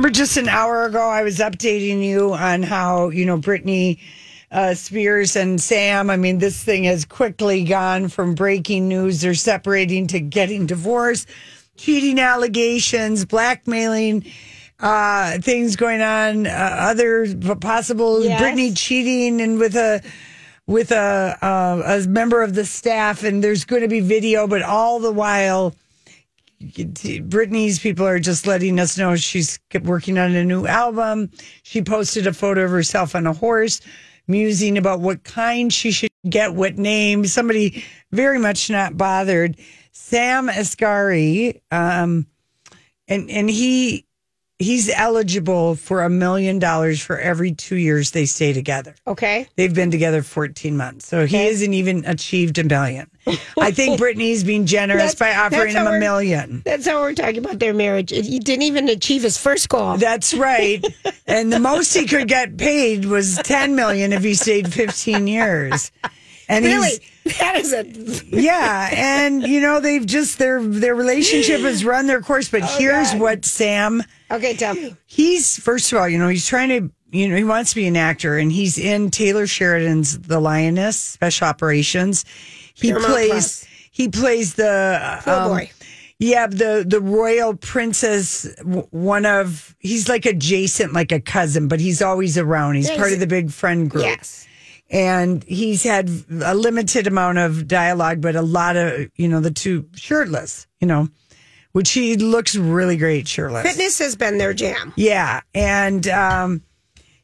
Remember just an hour ago, I was updating you on how, you know, Britney uh, Spears and Sam, I mean, this thing has quickly gone from breaking news, they're separating to getting divorced, cheating allegations, blackmailing, uh, things going on, uh, other possible Yes. Britney cheating and with a, with a, uh, a member of the staff, and there's going to be video, but all the while, Britney's people are just letting us know she's working on a new album. She posted a photo of herself on a horse, musing about what kind she should get, what name. Somebody very much not bothered. Sam Asghari, um, and and he he's eligible for a million dollars for every two years they stay together. Okay. They've been together 14 months. So he hasn't even achieved a million. I think Britney's being generous That's- by offering him a million. That's how we're talking about their marriage. He didn't even achieve his first goal. That's right. and the most he could get paid was 10 million if he stayed 15 years. And really? He's That is a. yeah, and you know they've just their their relationship has run their course, but here's Oh, God. what Sam Okay, tell me. he's first of all, you know, he's trying to, you know, he wants to be an actor, and he's in Taylor Sheridan's The Lioness Special Operations. He Paramount plays Plus. he plays the Poor um, boy. Yeah, the the royal princess. One of he's like adjacent, like a cousin, but he's always around. He's Yeah, part of the big friend group Yes. And he's had a limited amount of dialogue, but a lot of you know the two shirtless, you know, which he looks really great shirtless. Fitness has been their jam. Yeah, and um,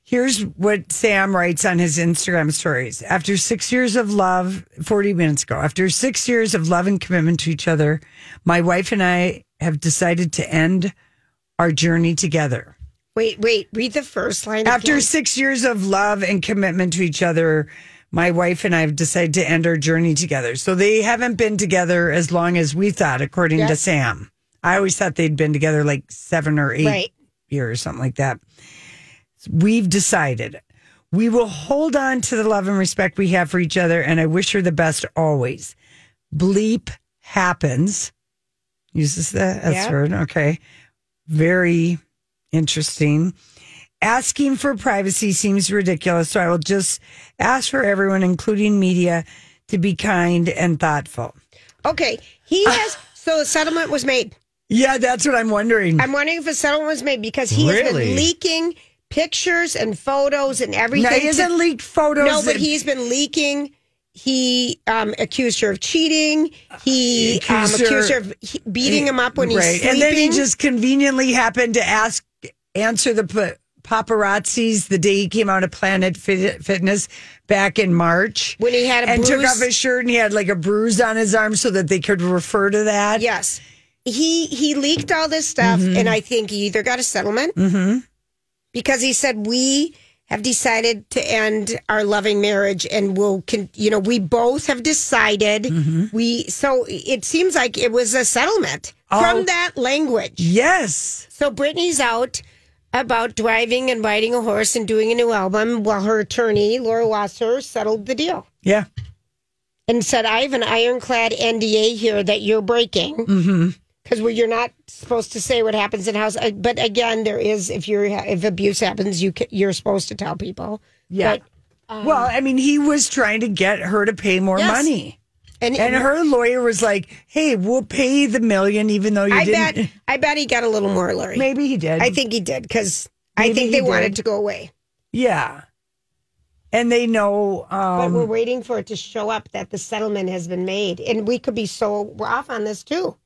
here's what Sam writes on his Instagram stories: After six years of love, forty minutes ago, after six years of love and commitment to each other, my wife and I have decided to end our journey together. Wait, wait. Read the first line. After six years of love and commitment to each other, my wife and I have decided to end our journey together. So they haven't been together as long as we thought, according to Sam. I always thought they'd been together like seven or eight Right. years, something like that. We've decided we will hold on to the love and respect we have for each other, and I wish her the best always. Bleep happens. Uses the S Yeah. word. Okay. Very interesting. Asking for privacy seems ridiculous, so I will just ask for everyone, including media, to be kind and thoughtful. Okay, he ah. has. so the settlement was made. Yeah, that's what I'm wondering. I'm wondering if a settlement was made because he has Really? been leaking pictures and photos and everything. now, he to- hasn't leaked photos. no, but that- he's been leaking. He um, accused her of cheating. He, He um, accused her- accused her of he- beating him up when he's sleeping. And then he just conveniently happened to ask, answer the paparazzis the day he came out of Planet Fit- Fitness back in March. When he had a and took off his shirt and he had like a bruise on his arm so that they could refer to that. Yes. He he leaked all this stuff, Mm-hmm. and I think he either got a settlement because he said we have decided to end our loving marriage, and we'll con- you know we both have decided Mm-hmm. we. So it seems like it was a settlement Oh. from that language. Yes. So Britney's out about driving and riding a horse and doing a new album, while her attorney Laura Wasser settled the deal. Yeah. and said, "I have an ironclad NDA here that you're breaking because mm you're not supposed to say what happens in house." Uh, But again, there is if you're if abuse happens, you ca- you're supposed to tell people. Yeah. But, well, I mean, he was trying to get her to pay more Yes. money. And, And her lawyer was like, "Hey, we'll pay the million, even though you I didn't." bet, I bet he got a little more, Larry. Maybe he did. I think he did because I think he they wanted to go away. yeah. And they know. But Um, we're waiting for it to show up that the settlement has been made, and we could be so we're off on this too.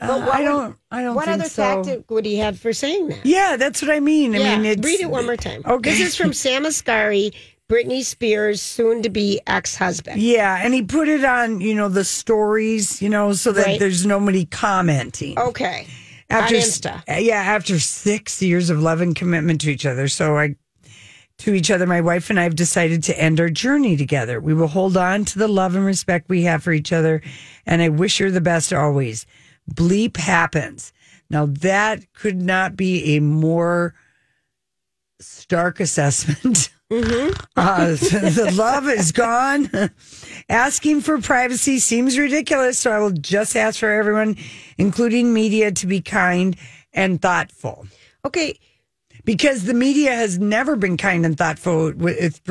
But uh, what I don't. I don't. What other so. tactic would he have for saying that? Yeah, that's what I mean. I yeah, mean, it's read it one more time. Okay. This is from Sam Asghari, Britney Spears' soon-to-be ex-husband. Yeah, and he put it on, you know, the stories, you know, so that Right. there's nobody commenting. Okay, after on Insta. yeah, after six years of love and commitment to each other. So I, to each other, my wife and I have decided to end our journey together. We will hold on to the love and respect we have for each other, and I wish her the best always. Bleep happens. Now that could not be a more stark assessment. Uh, the love is gone. Asking for privacy seems ridiculous, so I will just ask for everyone, including media, to be kind and thoughtful. Okay, Because the media has never been kind and thoughtful.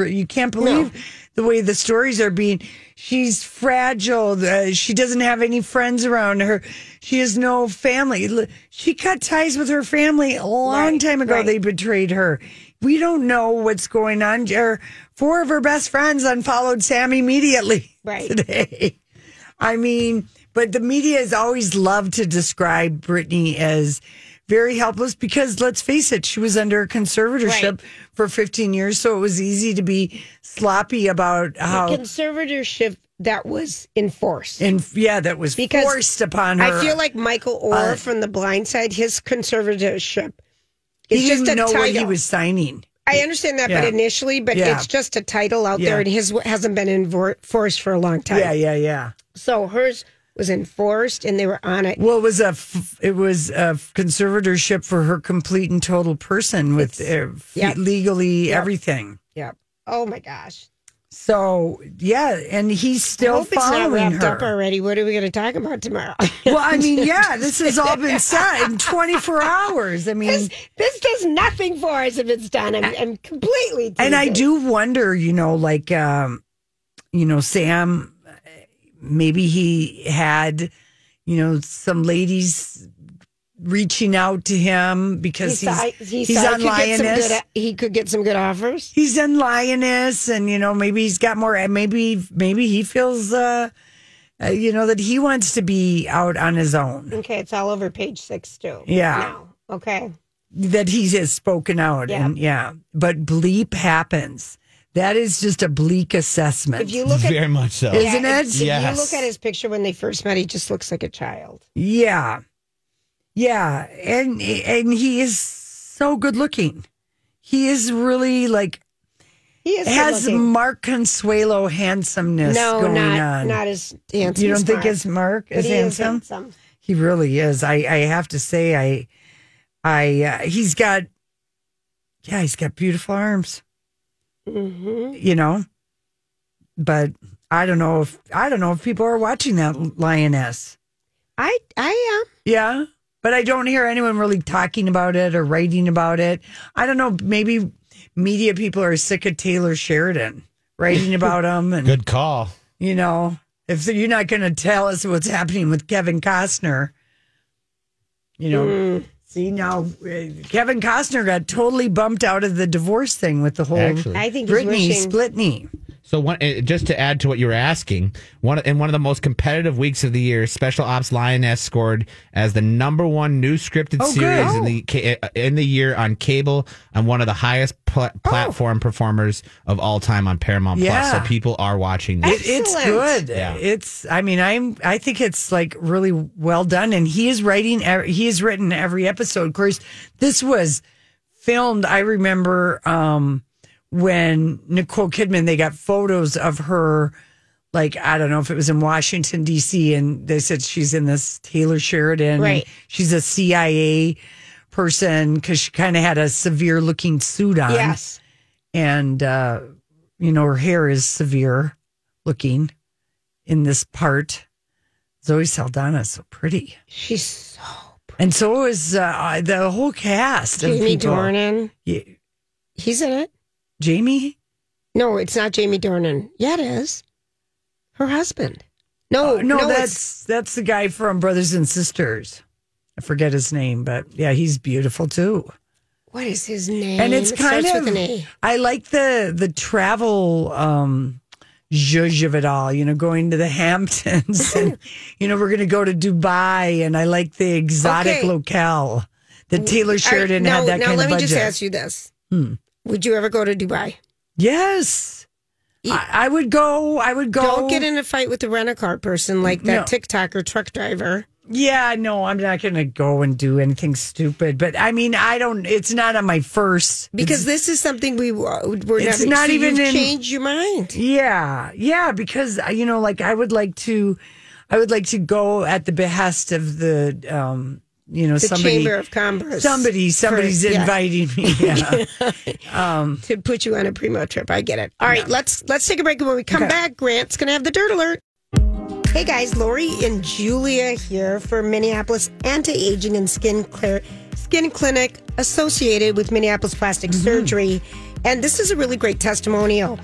You can't believe the way the stories are being. She's fragile. Uh, she doesn't have any friends around her. She has no family. She cut ties with her family a long Right, time ago. right. They betrayed her. We don't know what's going on. Four of her best friends unfollowed Sam immediately Right. today. I mean, but the media has always loved to describe Britney as very helpless because let's face it, she was under conservatorship Right. for 15 years. So it was easy to be sloppy about how, conservatorship that was enforced. and yeah, that was Because forced upon her. I feel like Michael Oher Uh, from The Blind Side, his conservatorship is he just didn't a know title. what he was signing. I understand that, Yeah. but initially, but Yeah. it's just a title out Yeah. there, and his hasn't been enforced for a long time. Yeah, yeah, yeah. So hers was enforced, and they were on it. Well, it was a f- it was a conservatorship for her complete and total person with uh, Yep. legally everything. Yep. Oh my gosh. So yeah, and he's still hope it's not following her. already. What are we going to talk about tomorrow? Well, I mean, yeah, this has all been said in 24 hours. I mean, this, this does nothing for us if it's done. I'm, I'm completely. and I do wonder, you know, like, um, you know, Sam, maybe he had, you know, some ladies reaching out to him because He he's he he's on he could get some Lioness. good. He could get some good offers. he's in Lioness, and you know, maybe he's got more. Maybe maybe he feels, uh, uh, you know, that he wants to be out on his own. Okay, it's all over page six too. Yeah. Now. Okay. that he has spoken out Yeah. and yeah but bleep happens that is just a bleak assessment If you look at Very much so. Isn't Yeah, it? If, if Yes. you look at his picture when they first met, he just looks like a child. yeah yeah and and he is so good looking he is really like He is has good-looking. mark consuelo handsomeness no, going not on not as handsome. you don't think Mark, his mark but is he is handsome handsome. he really is i i have to say i i uh, he's got yeah he's got beautiful arms hmm you know. But I don't know if I don't know if people are watching that lioness. I I am. Yeah. But I don't hear anyone really talking about it or writing about it. I don't know. Maybe media people are sick of Taylor Sheridan writing about him, and Good call. you know, if you're not going to tell us what's happening with Kevin Costner, you know. Mm. See now, uh, Kevin Costner got totally bumped out of the divorce thing with the whole Actually. I think he's Britney wishing. Splitney. So one, uh, just to add to what you were asking, one in one of the most competitive weeks of the year, Special Ops Lioness scored as the number one new scripted Oh, series good. in the uh, in the year on cable and one of the highest pl- platform performers of all time on Paramount Yeah. Plus. So people are watching this. It, it's good. Yeah. It's. I mean, I'm. I think it's like really well done, and he is writing. He has written every episode. Of course, this was filmed. I remember um, when Nicole Kidman. They got photos of her. Like I don't know if it was in Washington D.C. and they said she's in this Taylor Sheridan. Right. She's a CIA person because she kind of had a severe looking suit on Yes. and uh, you know her hair is severe looking in this part. Zoe Saldana is so pretty, She's so and so is uh, the whole cast Jamie. Dornan. Yeah, He's in it. Jamie, No, it's not Jamie Dornan. Yeah, it is. Her husband. No, no, no, that's that's the guy from Brothers and Sisters. I forget his name, but yeah, he's beautiful too. what is his name? And it's It kind of with an A. I like the the travel um zhuzh of it all, you know, going to the Hamptons and you know, we're gonna go to Dubai and I like the exotic Okay. locale. That Taylor All right, Sheridan now, had that now kind let of me budget. Hmm. just ask you this: Would you ever go to Dubai? yes. I, I would go. I would go. Don't get in a fight with the rent a car person like that No. TikToker truck driver. Yeah, no, I'm not going to go and do anything stupid. But I mean, I don't. It's not on my first. Because this is something we we're It's not even in- changed your mind. Yeah, yeah, because uh, you know, like I would like to, I would like to go at the behest of the, um, you know, The somebody, Chamber of Commerce. somebody, somebody's For- yeah. inviting me. Yeah. Um, to put you on a primo trip. I get it. All right, let's let's take a break. And when we come Okay. back, Grant's gonna have the dirt alert. Hey guys, Lori and Julia here for Minneapolis Anti-Aging and Skin Clear Skin Clinic associated with Minneapolis Plastic mm-hmm. Surgery, and this is a really great testimonial.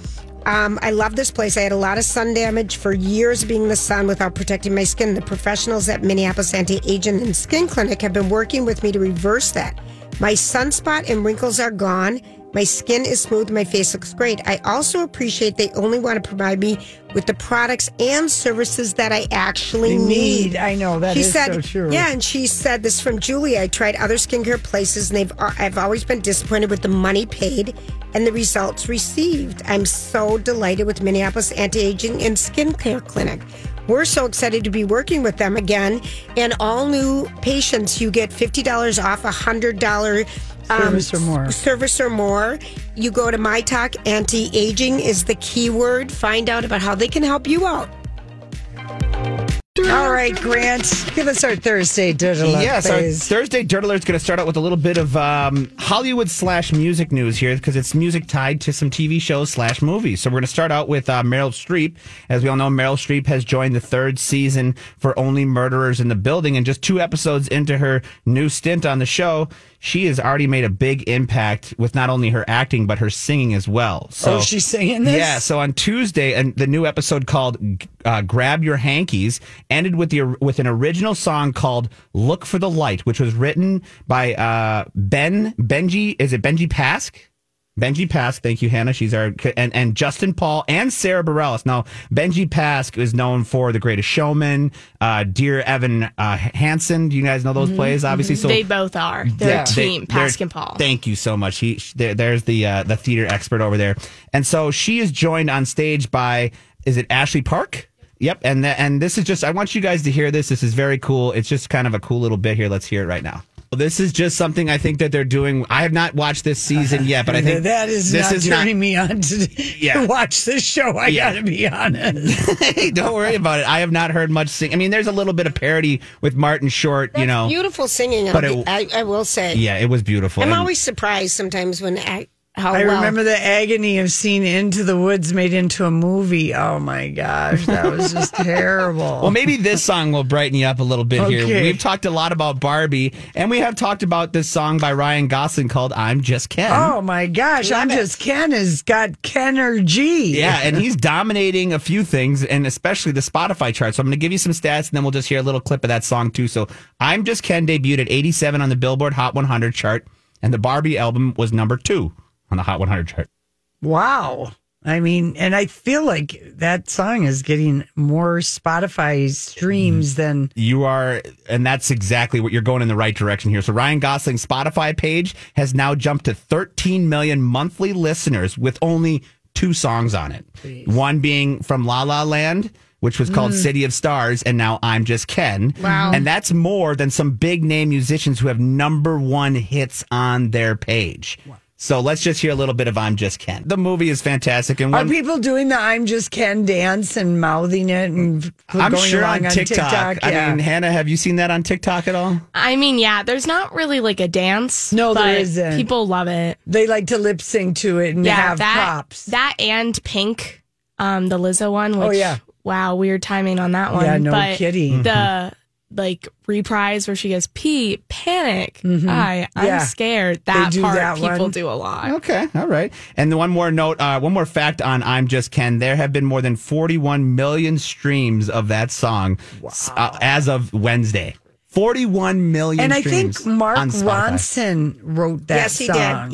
Um, I love this place. I had a lot of sun damage for years being in the sun without protecting my skin. The professionals at Minneapolis Anti-Aging and Skin Clinic have been working with me to reverse that. My sunspot and wrinkles are gone. My skin is smooth. My face looks great. I also appreciate they only want to provide me with the products and services that I actually need. need. I know that she said, so true. Yeah, and she said this from Julie. I tried other skincare places, and they've uh, I've always been disappointed with the money paid and the results received. I'm so delighted with Minneapolis Anti Aging and Skincare Clinic. We're so excited to be working with them again. And all new patients, you get $50 off a $100 Service um, or more. Service or more. You go to My Talk Anti Aging is the keyword. Find out about how they can help you out. All right, Grant, give us our Thursday Dirt Alert. Yes, phase. our Thursday Dirt Alert is going to start out with a little bit of um, Hollywood slash music news here because it's music tied to some TV shows slash movies. So we're going to start out with uh, Meryl Streep. As we all know, Meryl Streep has joined the third season for Only Murderers in the Building, and just two episodes into her new stint on the show, she has already made a big impact with not only her acting but her singing as well. So oh, she's singing this. yeah, so on Tuesday, and the new episode called uh, "Grab Your Hankies" ended with the with an original song called "Look for the Light," which was written by uh, Ben Benji. Is it Benji Pasek? Benji Pasek, thank you, Hannah. She's our and, and Justin Paul and Sarah Bareilles. Now, Benji Pasek is known for The Greatest Showman, uh, Dear Evan uh, Hansen. Do you guys know those plays? Obviously, so they both are. They're yeah, a team, they- Pasek and Paul. Thank you so much. He, there, there's the uh, the theater expert over there, and so she is joined on stage by is it Ashley Park? Yep, and th- and this is just I want you guys to hear this. This is very cool. It's just kind of a cool little bit here. Let's hear it right now. Well, This is just something I think that they're doing. I have not watched this season yet, but I think that is this not is turning me on to, Yeah. to watch this show. I Yeah. got to be honest. hey, don't worry about it. I have not heard much sing. I mean, there's a little bit of parody with Martin Short, you know. Beautiful singing. But I'll it- I, I will say. Yeah, it was beautiful. I'm And- always surprised sometimes when I, how I well. remember the agony of seeing Into the Woods made into a movie. Oh my gosh, that was just terrible. Well, maybe this song will brighten you up a little bit here. We've talked a lot about Barbie, and we have talked about this song by Ryan Gosling called "I'm Just Ken." Oh my gosh, I'm just Ken has got Kenergy. Yeah, and he's dominating a few things, and especially the Spotify chart. So I'm going to give you some stats, and then we'll just hear a little clip of that song too. So "I'm Just Ken" debuted at 87 on the Billboard Hot 100 chart, and the Barbie album was number two on the Hot 100 chart. Wow. I mean, and I feel like that song is getting more Spotify streams mm-hmm. than You are, and that's exactly what you're going in the right direction here. So Ryan Gosling's Spotify page has now jumped to 13 million monthly listeners with only two songs on it. One being from La La Land, which was called mm. City of Stars, and now I'm Just Ken. Wow. And that's more than some big name musicians who have number one hits on their page. So let's just hear a little bit of I'm Just Ken. The movie is fantastic. And Are people doing the I'm just Ken dance and mouthing it and I'm going sure along on TikTok. I yeah. mean, Hannah, have you seen that on TikTok at all? I mean, yeah, there's not really like a dance. No, there but isn't. People love it. they like to lip sync to it and Yeah, have that props. that and Pink, um, the Lizzo one. Which, Oh, yeah. Wow, weird timing on that one. Yeah, no but kidding. The like reprise where she goes pee panic I I'm Yeah. scared that do part that people one. do a lot Okay, all right. And the one more note, uh, one more fact on "I'm Just Ken." There have been more than 41 million streams of that song s- uh, as of Wednesday. 41 million. And I think Mark. Ronson wrote that Yes, he did.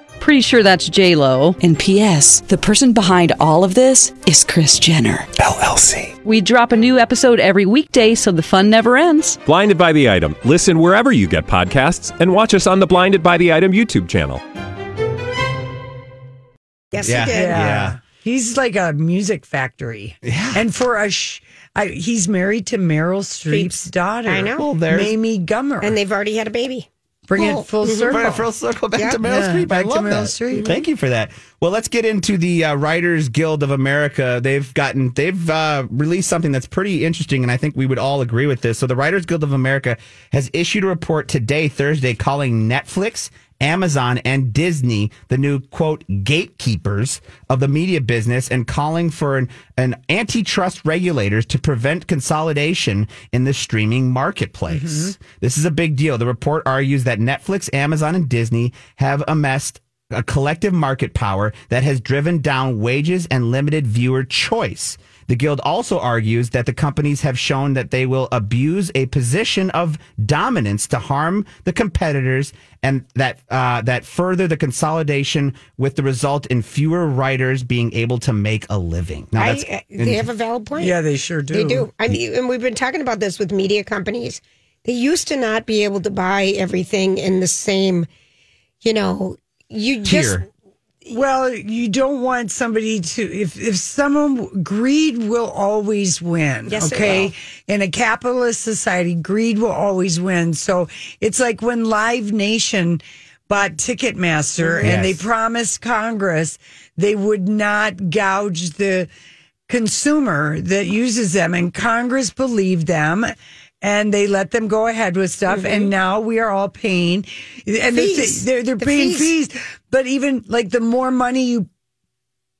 Pretty sure that's J Lo. And P.S. The person behind all of this is Kris Jenner LLC. We drop a new episode every weekday, so the fun never ends. Blinded by the item. Listen wherever you get podcasts, and watch us on the Blinded by the Item YouTube channel. Yes, Yeah. he did. Yeah. yeah. He's like a music factory. Yeah. And for a, sh- I, he's married to Meryl Streep's daughter. I know. Well, there's- Mamie Gummer. And they've already had a baby. Bring it full circle. Right, full circle back Yeah. to Meryl Yeah, Streep. I back to love Meryl that. Streep. Thank you for that. Well, let's get into the uh, Writers Guild of America. They've gotten they've uh, released something that's pretty interesting, and I think we would all agree with this. So, the Writers Guild of America has issued a report today, Thursday, calling Netflix. Amazon and Disney, the new quote gatekeepers of the media business, and calling for an, an antitrust regulators to prevent consolidation in the streaming marketplace. Mm-hmm. This is a big deal. The report argues that Netflix, Amazon, and Disney have amassed a collective market power that has driven down wages and limited viewer choice. The Guild also argues that the companies have shown that they will abuse a position of dominance to harm the competitors, and that uh, that further the consolidation, with the result in fewer writers being able to make a living. Now, that's uh, they have a valid point. Yeah, they sure do. They do. I mean, and we've been talking about this with media companies. They used to not be able to buy everything in the same, you know, you just Tier. Well, you don't want somebody to if if someone greed will always win. Yes, okay. In a capitalist society, greed will always win. So it's like when Live Nation bought Ticketmaster and they promised Congress they would not gouge the consumer that uses them and Congress believed them and they let them go ahead with stuff and now we are all paying and they're, they're, they're The paying fees. fees but even like the more money you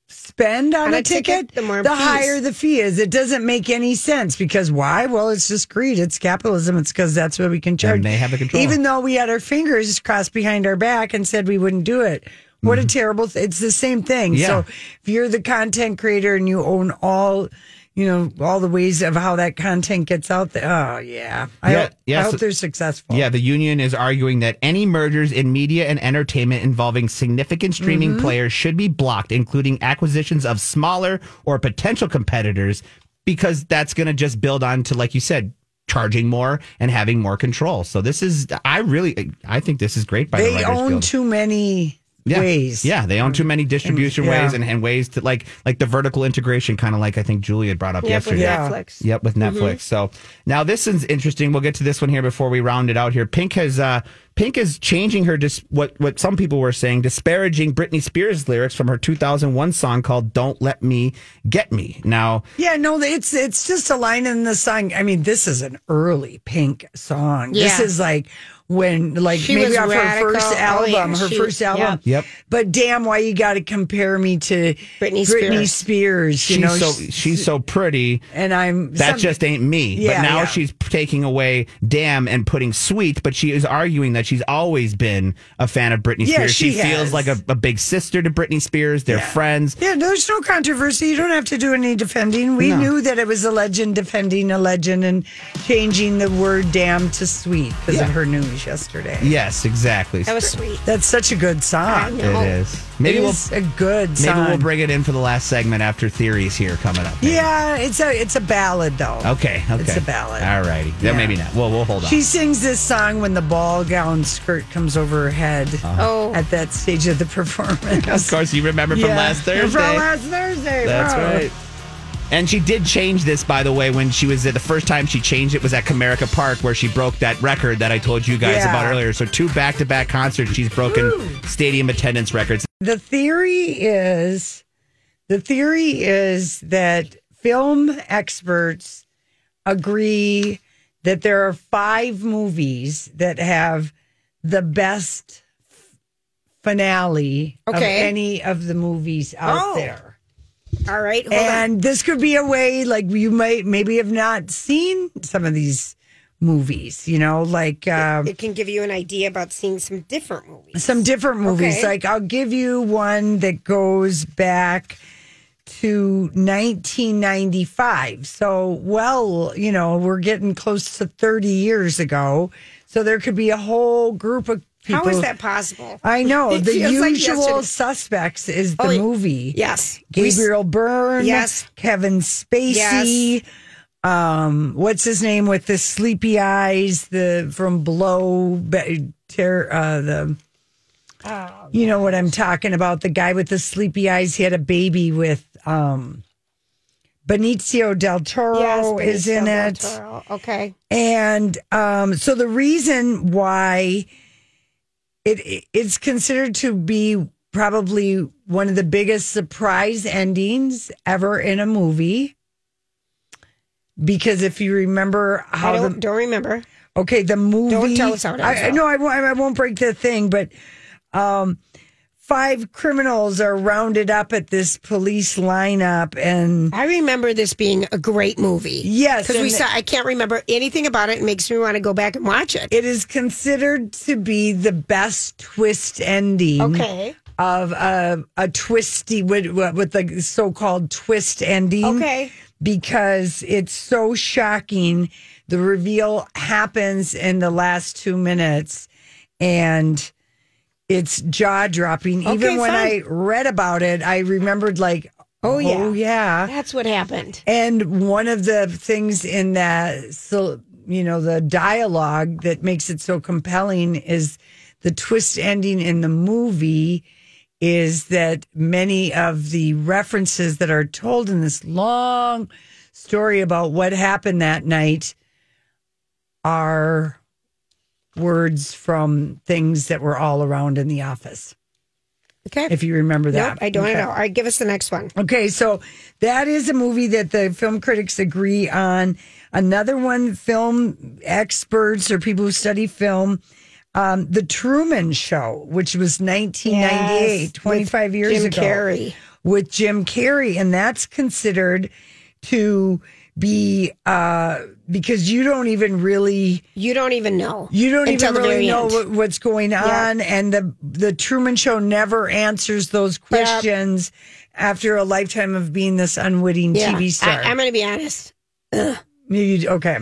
spend on, On a, a ticket, ticket, the more the fees. higher the fee is it doesn't make any sense because why well it's just greed it's capitalism it's because that's what we can charge they have the control. even though we had our fingers crossed behind our back and said we wouldn't do it what a terrible th- it's the same thing Mm-hmm. Yeah. so if you're the content creator and you own all you know all the ways of how that content gets out there oh yeah i, Yeah, hope, yeah, I hope they're successful Yeah, the union is arguing that any mergers in media and entertainment involving significant streaming Mm-hmm. players should be blocked, including acquisitions of smaller or potential competitors, because that's going to just build on to, like you said, charging more and having more control. So this is, I really, I think this is great by the they Writers own Guild. too many yeah. ways Yeah, they own too many distribution yeah. ways and, and ways to like like the vertical integration, kind of like I think Julia brought up Yep, with yesterday. Yeah. Netflix. Yep, with Netflix. So now this is interesting. We'll get to this one here before we round it out here. Pink has uh Pink is changing her dis- what what some people were saying, disparaging Britney Spears lyrics from her 2001 song called "Don't Let Me Get Me." Now, Yeah, no, it's it's just a line in the song. I mean, this is an early Pink song. This is like when, like She maybe was off radical. her first Oh, album, yeah, her she- first album. yeah. Yep. But damn, why you got to compare me to Britney Britney Spears. Spears? You she's know, so she's- she's so pretty. and I'm That some- just ain't me. Yeah, but now yeah. she's taking away damn and putting sweet, but she is arguing that she's always been a fan of Britney Yeah, Spears. she feels like a, a big sister to Britney Spears. They're friends. Yeah, there's no controversy. You don't have to do any defending. We No. knew that it was a legend defending a legend and changing the word damn to sweet because Yeah. of her news. Cherries yesterday. Yes, exactly. That was sweet. That's such a good I song. know. It is. Maybe It we'll is a good maybe song. we'll bring it in for the last segment after theories here coming up. maybe. Yeah, it's a it's a ballad though. Okay. Okay. It's a ballad. All righty. Yeah. Yeah. Maybe not. Well, we'll hold on. She sings this song when the ball gown skirt comes over her head uh-huh. Oh. at that stage of the performance. of course, you remember from Yeah. last Thursday. From last Thursday. That's bro. right. And she did change this, by the way, when she was at the first time she changed it was at Comerica Park, where she broke that record that I told you guys Yeah. about earlier. So two back to back concerts, she's broken stadium attendance records. The theory is the theory is that film experts agree that there are five movies that have the best f- finale of Okay. any of the movies out Oh. there. All right. Hold on. and this could be a way like you might maybe have not seen some of these movies you know like uh, It can give you an idea about seeing some different movies. some different movies Okay. like i'll give you one that goes back to 1995 so well you know we're getting close to 30 years ago so there could be a whole group of people How is that possible? I know the feels like usual suspects is the Oh, movie. Yes. Gabriel Byrne, Yes. Kevin Spacey, um, what's his name with the sleepy eyes, the from Blow, ter- uh, the, you know what I'm talking about, the guy with the sleepy eyes. He had a baby with um, Benicio del Toro Yes, is in del it. Toro. Okay. And um, so the reason why it it's considered to be probably one of the biggest surprise endings ever in a movie. Because if you remember I how don't, the don't remember. okay the movie Don't tell us how it I, I no I won't I won't break the thing but um five criminals are rounded up at this police lineup and I remember this being a great movie. Yes, Because we saw, I can't remember anything about it. It makes me want to go back and watch it. it is considered to be the best twist ending Okay. of a, a twisty with, with the so-called twist ending Okay. because it's so shocking the reveal happens in the last two minutes and it's jaw-dropping Okay, even when fine. i read about it i remembered like Oh, yeah. oh yeah That's what happened. and one of the things in that, so you know, the dialogue that makes it so compelling is the twist ending in the movie is that many of the references that are told in this long story about what happened that night are words from things that were all around in the office. Okay. If you remember that. Nope, I don't Okay. know. All right, give us the next one. Okay, so that is a movie that the film critics agree on. Another one, film experts or people who study film, um, The Truman Show, which was 1998, Yes, 25 with years Jim ago. Carrey. With Jim Carrey. And that's considered to be, uh, because you don't even really You don't even know. you don't even really know what, what's going Yeah. on, and the the Truman Show never answers those questions after a lifetime of being this unwitting Yeah. TV star. I, am going to be honest. You- okay,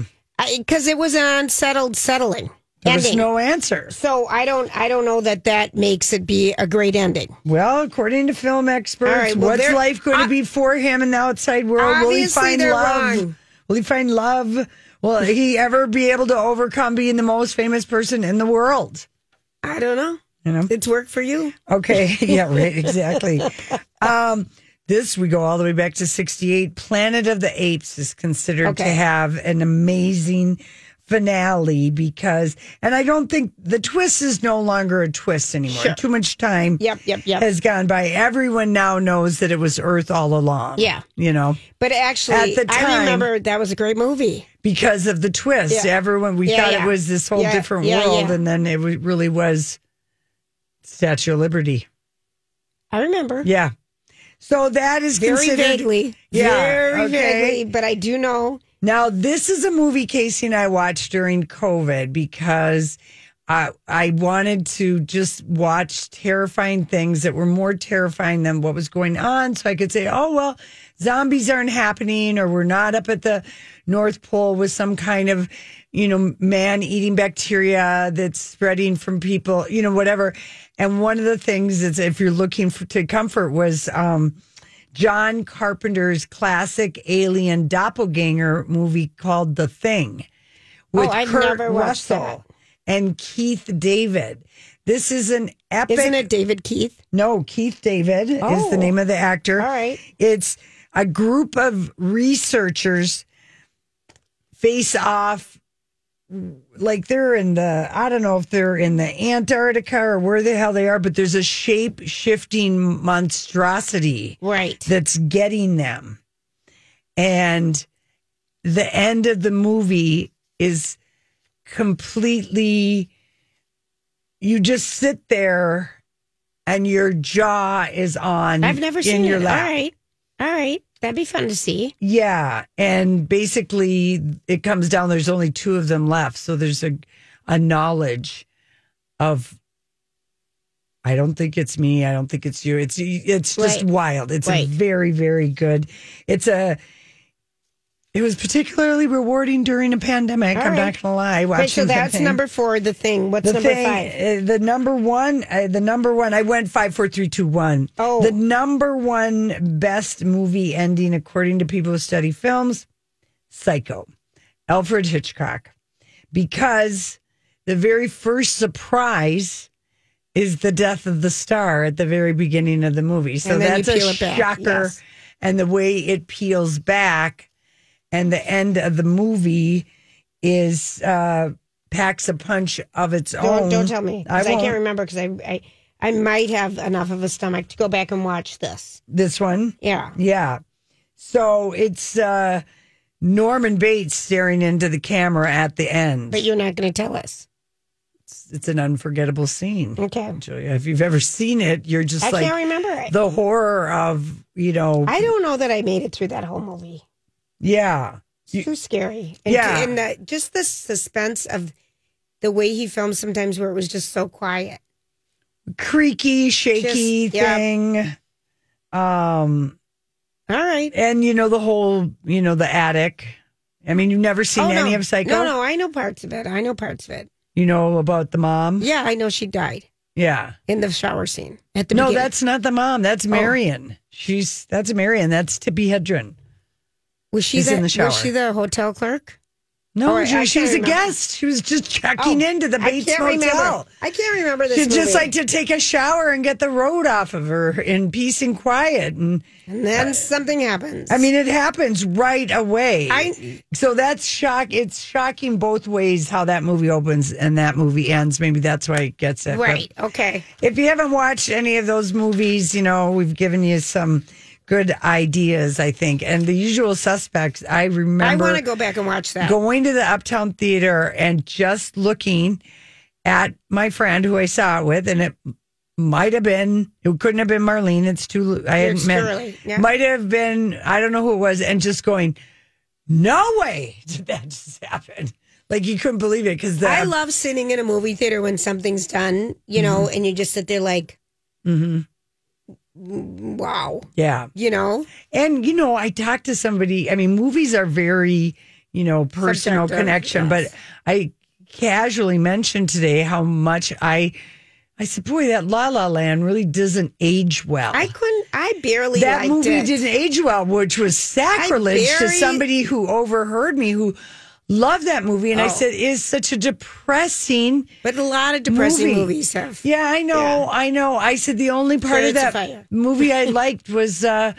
Because it was an unsettled settling. There was no answer. so I don't I don't know that that makes it be a great ending. Well, according to film experts, right, well, what's life going to be for him in the outside world? Will he find love? wrong. Will he find love? Will he ever be able to overcome being the most famous person in the world? I don't know. You know, It's worked for you. Okay. Yeah, right. Exactly. um, this, we go all the way back to 68. Planet of the Apes is considered to have an amazing finale because, and I don't think the twist is no longer a twist anymore. Sure. Too much time Yep, yep, yep. has gone by. Everyone now knows that it was Earth all along. Yeah. You know, But actually, At the I time- remember that was a great movie. because of the twist. Yeah. Everyone, we Yeah, thought yeah. it was this whole different world, and then it really was Statue of Liberty. I remember. Yeah. So that is Very considered vaguely. Yeah, Very okay. vaguely. But I do know. Now, this is a movie Casey and I watched during COVID because I I wanted to just watch terrifying things that were more terrifying than what was going on, so I could say, "Oh well, zombies aren't happening, or we're not up at the North Pole with some kind of, you know, man eating bacteria that's spreading from people, you know, whatever." And one of the things is, if you're looking for to comfort, was um, John Carpenter's classic alien doppelganger movie called The Thing oh, with Oh, Kurt Russell and Keith David. This is an epic. Isn't it David Keith? No, Keith David is Oh. the name of the actor. All right. It's a group of researchers face off like they're in the I don't know if they're in the Antarctica or where the hell they are, but there's a shape shifting monstrosity Right. that's getting them. And the end of the movie is completely you just sit there and your jaw is on I've never seen your it. lap. All right. All right. That'd be fun to see. Yeah, and basically it comes down. There's only two of them left, so there's a a knowledge of. I don't think it's me. I don't think it's you. It's it's just Right. wild. It's Right. a very very good. It's a. It was particularly rewarding during a pandemic. All I'm right. not gonna lie. Okay, so that's number four, the thing. What's The number thing, five? uh, the number one, uh, the number one. I went five, four, three, two, one. Oh. the number one best movie ending according to people who study films, Psycho, Alfred Hitchcock, because the very first surprise is the death of the star at the very beginning of the movie. So And then you that's a peel it back, shocker, yes. and the way it peels back, and the end of the movie is uh packs a punch of its Don't, own. don't tell me. I, won't. can't remember because I, I I might have enough of a stomach to go back and watch this. This one, Yeah. yeah. So it's uh Norman Bates staring into the camera at the end. But you're not going to tell us. it's an unforgettable scene. Okay. Julia, if you've ever seen it, you're just I like can't remember it. the horror of you know. I don't know that I made it through that whole movie. Yeah, It's too scary. And, Yeah. And the, just the suspense of the way he filmed sometimes where it was just so quiet. creaky, shaky Just- thing. Um, All right. and you know the whole, you know, the attic. I mean, you've never seen Oh, any no. of Psycho. No, no, I know parts of it. I know parts of it. You know about the mom. Yeah, I know she died Yeah. in the shower scene at the No, beginning. Oh. that's not the mom. That's Marion. She's that's Marion. That's Tippi Hedren. Was she the, in the shower. Was she the hotel clerk? No, Oh, I- she, she was a guest. She was just checking oh, into the I Bates can't Motel. remember. I can't remember this. She'd just like to take a shower and get the road off of her in peace and quiet. And and then something happens. I mean, it happens right away. I- so that's shock. It's shocking both ways how that movie opens and that movie ends. Maybe that's why it gets it. But right. Okay. if you haven't watched any of those movies, you know we've given you some good ideas. I think, and the usual suspects. I remember. I want to go back and watch that. going to the Uptown Theater and just looking at my friend who I saw it with, and it might have been, it couldn't have been Marlene. It's too, I hadn't met. yeah. Might have been, I don't know who it was, and just going, no way did that just happen. Like you couldn't believe it because I love sitting in a movie theater when something's done, you know, Mm-hmm. and you just sit there like, wow, yeah. you know. And you know, I talked to somebody. I mean, movies are very, you know, personal Subjective, connection. yes. But I casually mentioned today how much I, I said, boy, that La La Land really doesn't age well. I couldn't. I barely that movie it. didn't age well, which was sacrilege to somebody who overheard me who loved that movie. And I Oh. said, is such a depressing. But a lot of depressing movie. movies have. Yeah, I know, Yeah. I know. I said the only part of that Fire. movie I liked was uh,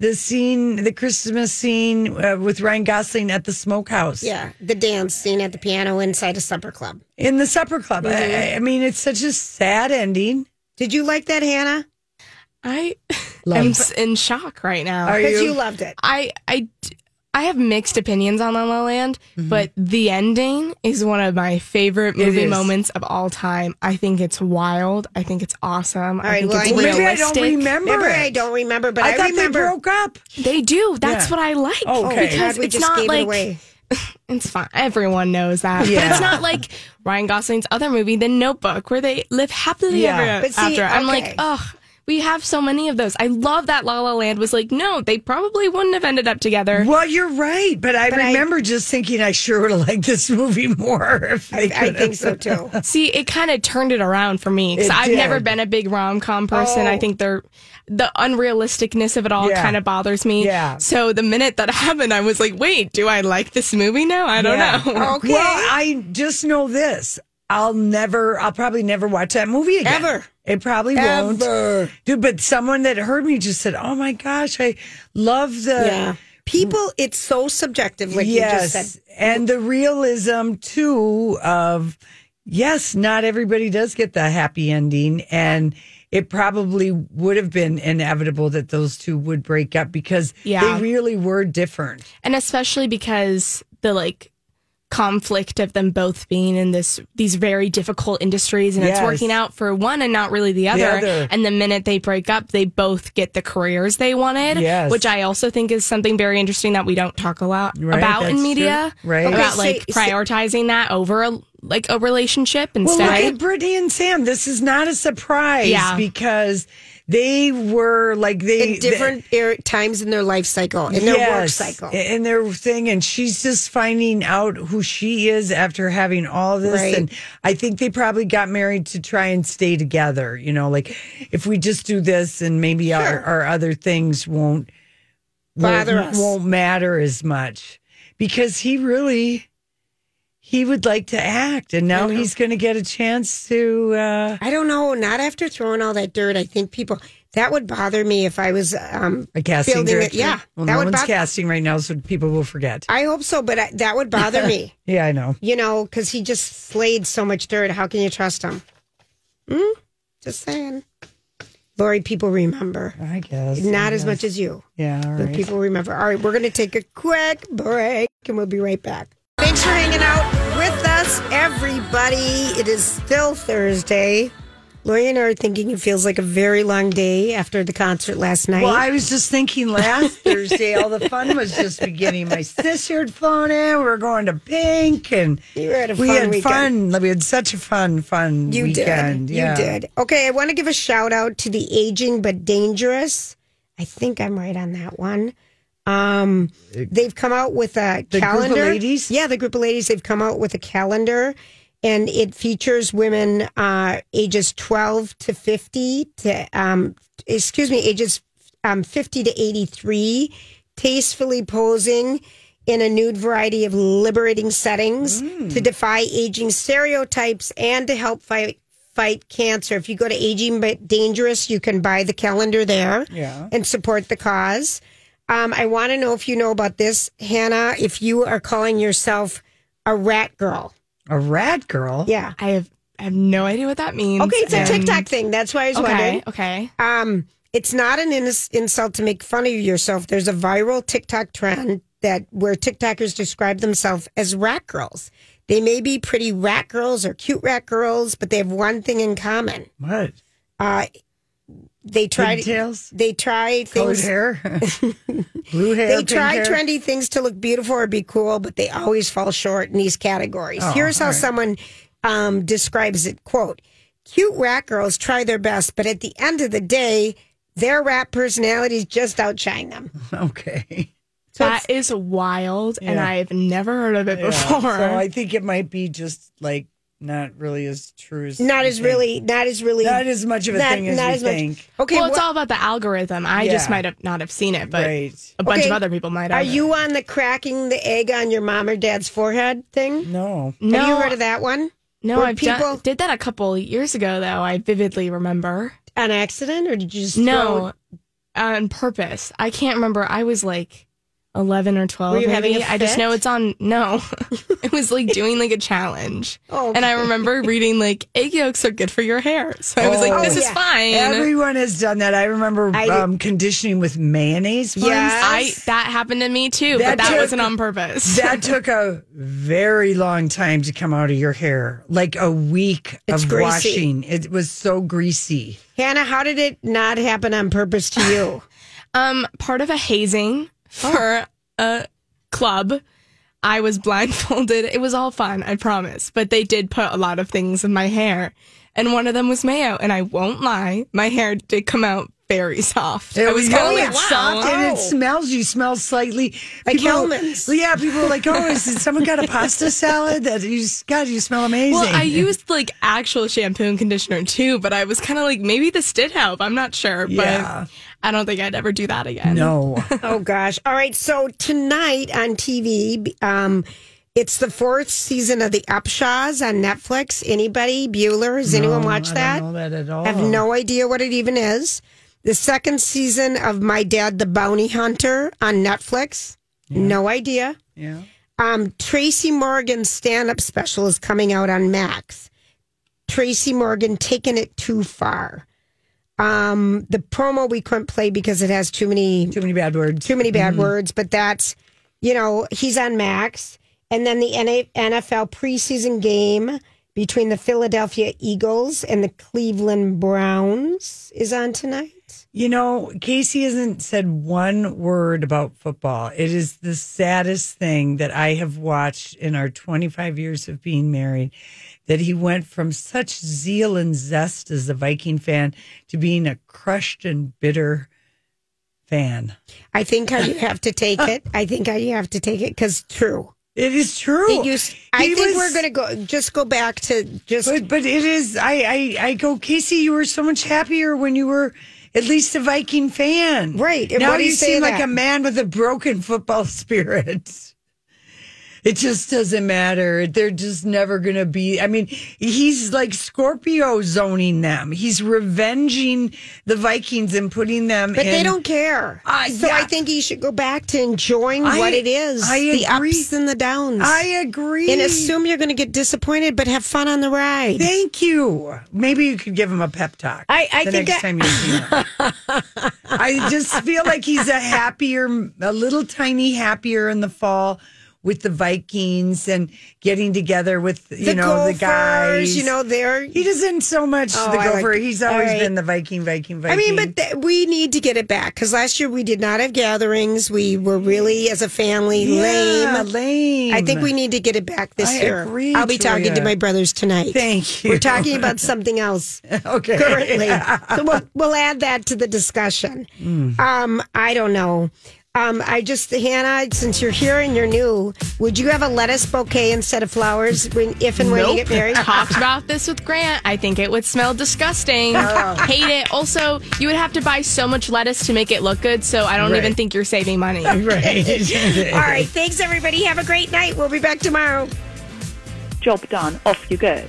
the scene, the Christmas scene uh, with Ryan Gosling at the smokehouse. Yeah, the dance scene at the piano inside a supper club. in the supper club. Mm-hmm. I, I mean, it's such a sad ending. Did you like that, Hannah? I Love am in shock right now. Because you? you loved it. I I d- I have mixed opinions on La La Land, mm-hmm. but the ending is one of my favorite movie moments of all time. I think it's wild. I think it's awesome. All I right, think well, it's I- Maybe I don't remember. Remember, it. I don't remember, but I, I, thought remember. they broke up. They do. That's Yeah. what I like. Oh, okay. because God, we it's just not gave it like away. it's fine. Everyone knows that. But Yeah. it's not like Ryan Gosling's other movie, The Notebook, where they live happily Yeah. ever But see, after. I'm okay. like, oh, we have so many of those. I love that La La Land was like, no, they probably wouldn't have ended up together. Well, you're right, but I But I- remember just thinking I sure would have liked this movie more. If I, they I could think so too. See, it kind of turned it around for me because I've never been a big rom com person. Oh. I think they're the unrealisticness of it all Yeah. kind of bothers me. Yeah. So the minute that happened, I was like, wait, do I like this movie now? I don't Yeah. know. Okay. Well, I just know this. I'll never, I'll probably never watch that movie again. Ever. It probably Ever. won't. Dude, but someone that heard me just said, oh my gosh, I love the. yeah. People, it's so subjective, like yes. you just said. And the realism, too, of yes, not everybody does get the happy ending. And it probably would have been inevitable that those two would break up because Yeah. they really were different. and especially because the like conflict of them both being in this these very difficult industries and Yes. it's working out for one and not really the other. other. and the minute they break up they both get the careers they wanted Yes. which i also think is something very interesting that we don't talk a lot Right, about in media true. Right. About so- like so- prioritizing that over a, like a relationship instead Well, instead look at Britney and Sam. This is not a surprise Yeah. because they were like they In different er- times in their life cycle, in their work cycle. in their thing, and she's just finding out who she is after having all this. Right. And I think they probably got married to try and stay together. You know, like if we just do this, and maybe our, our other things won't Bother won't, us. won't matter as much because he really. He would like to act, and now he's going to get a chance to. Uh, I don't know. Not after throwing all that dirt. I think people that would bother me if I was um, A casting building director. It. Yeah, Well, that no would one's bother. casting right now, so people will forget. I hope so, but I, that would bother me. Yeah, I know. You know, because he just slayed so much dirt. How can you trust him? Hmm? Just saying. Lori, people remember. I guess. Not I as guess. much as you. Yeah, all But right. people remember. All right, we're going to take a quick break and we'll be right back. Thanks for hanging out with us, everybody. It is still Thursday. Lori and I are thinking it feels like a very long day after the concert last night. Well, I was just thinking last Thursday, all the fun was just beginning. My sister had flown in. We were going to Pink, and had a we had weekend. fun. We had such a fun, fun You weekend. did. Yeah. You did. Okay, I want to give a shout out to the aging but dangerous. I think I'm right on that one. Um, they've come out with a The group of calendar. ladies? Yeah, the group of ladies. They've come out with a calendar, and it features women uh, ages 12 to 50 to um, excuse me, ages um, 50 to 83, tastefully posing in a nude variety of liberating settings to defy aging stereotypes and to help fight fight cancer. If you go to Aging but Dangerous, you can buy the calendar there Yeah. and support the cause. Um, I want to know if you know about this, Hannah. If you are calling yourself a rat girl, A rat girl. yeah. i have I have no idea what that means Okay, it's a and- TikTok thing. That's why I was okay wondering. okay Um, it's not an ins- insult to make fun of yourself. There's a viral TikTok trend that where TikTokers describe themselves as rat girls. They may be pretty rat girls or cute rat girls, but they have one thing in common. What? Uh, they try Pigtails? they try Colored things. hair? Blue hair? They pink try hair? trendy things to look beautiful or be cool, but they always fall short in these categories. Oh, Here's how all right. someone um, describes it: "Quote: Cute rat girls try their best, but at the end of the day, their rat personalities just outshine them." Okay. So that is wild and i've never heard of it Yeah. before So I think it might be just like not really as true as not you as think. really, not as really, not as much of a not- thing as not we as much. think. Okay, well, it's all about the algorithm. I just might have not have seen it, but Right. a bunch Okay. of other people might have. are you on the cracking the egg on your mom or dad's forehead thing? No. No, Have you heard of that one? no. I've people done, did that a couple years ago, though. I vividly remember. on accident, or did you just No, throw- on purpose. I can't remember. I was like eleven or twelve. Were you maybe. having a I just know it's on. No, it was like doing like a challenge. Oh, And I remember reading like egg yolks are good for your hair. So I was like, Oh, this is fine. Everyone has done that. I remember I um, conditioning with mayonnaise. Once. Yes. I that happened to me too, That but that took- wasn't on purpose. That took a very long time to come out of your hair, like a week It's of greasy. washing. It was so greasy. Hannah, how did it not happen on purpose to you? Um, part of a hazing for a club. I was blindfolded. It was all fun, I promise. But they did put a lot of things in my hair. And one of them was mayo. And I won't lie, my hair did come out very soft. I was kind of like, soft and it smells. You smell slightly Like people-. Yeah, people were like, "Oh, is it, someone got a pasta salad?" That you just, God, you smell amazing. Well, I used like actual shampoo and conditioner too, but I was kind of like, maybe this did help. I'm not sure, Yeah. but I don't think I'd ever do that again. no. Oh gosh. All right. So tonight on TV, um, it's the fourth season of the Upshaws on Netflix. Anybody? Bueller? Has anyone watched I that? don't know that at all. I have no idea what it even is. The second season of My Dad the Bounty Hunter on Netflix. No idea. Yeah. Um, Tracy Morgan's stand up special is coming out on Max. Tracy Morgan taking it too far. Um, the promo we couldn't play because it has too many Too many bad words. too many bad words, but that's, you know, he's on Max. And then the NFL preseason game between the Philadelphia Eagles and the Cleveland Browns is on tonight. You know, Casey hasn't said one word about football. It is the saddest thing that I have watched in our 25 years of being married. That he went from such zeal and zest as a Viking fan to being a crushed and bitter fan. I think how you have to take it. I think how you have to take it because true. It is true. It used- I He think was- we're going to go just go back to just But but it is. I, I I go, Casey. You were so much happier when you were at least a Viking fan, Right, and now you you seem like a man with a broken football spirit. It just doesn't matter. They're just never going to be. I mean, he's like Scorpio zoning them. He's revenging the Vikings and putting them. But in, they don't care. Uh, so yeah. I think he should go back to enjoying I- what it is. I the agree. ups and the downs. I agree. and assume you're going to get disappointed, but have fun on the ride. Thank you. Maybe you could give him a pep talk. I- I the think next I- time you see him. I just feel like he's a happier, a little tiny happier in the fall with the Vikings and getting together with you the know Gophers, the guys. you know, they're. he doesn't so much Oh, the I like he's always right. been the Viking, Viking, Viking. I mean, but th- we need to get it back because last year we did not have gatherings. We were really, as a family, yeah, lame. lame. I think we need to get it back this I year. agree, I'll be talking to my brothers tonight. Thank you. We're talking about something else okay. currently. so we'll, we'll add that to the discussion. Um, I don't know. Um, I just, Hannah, since you're here and you're new, would you have a lettuce bouquet instead of flowers when, if and when you get married? Talked about this with Grant. I think it would smell disgusting. Oh. Hate it. Also, you would have to buy so much lettuce to make it look good, so I don't Right. even think you're saving money. right. All right. Thanks, everybody. Have a great night. We'll be back tomorrow. Job done. Off you go.